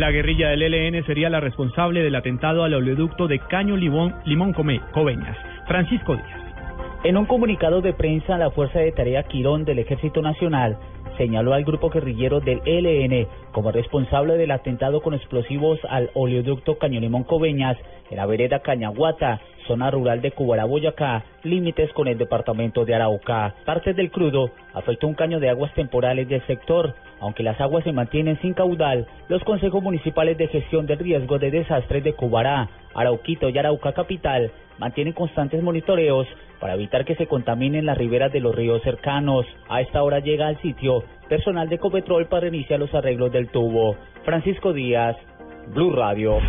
La guerrilla del ELN sería la responsable del atentado al oleoducto de Caño Limón, Limón Come-. Francisco Díaz. En un comunicado de prensa, la Fuerza de Tarea Quirón del Ejército Nacional señaló al grupo guerrillero del ELN como responsable del atentado con explosivos al oleoducto Cañolimón Coveñas en la vereda Cañaguata, zona rural de Cubará, Boyacá, límites con el departamento de Arauca. Parte del crudo afectó un caño de aguas temporales del sector. Aunque las aguas se mantienen sin caudal, los consejos municipales de gestión del riesgo de desastres de Cubará, Arauquito y Arauca Capital mantienen constantes monitoreos para evitar que se contaminen las riberas de los ríos cercanos. A esta hora llega al sitio personal de Copetrol para iniciar los arreglos del tubo. Francisco Díaz, Blue Radio.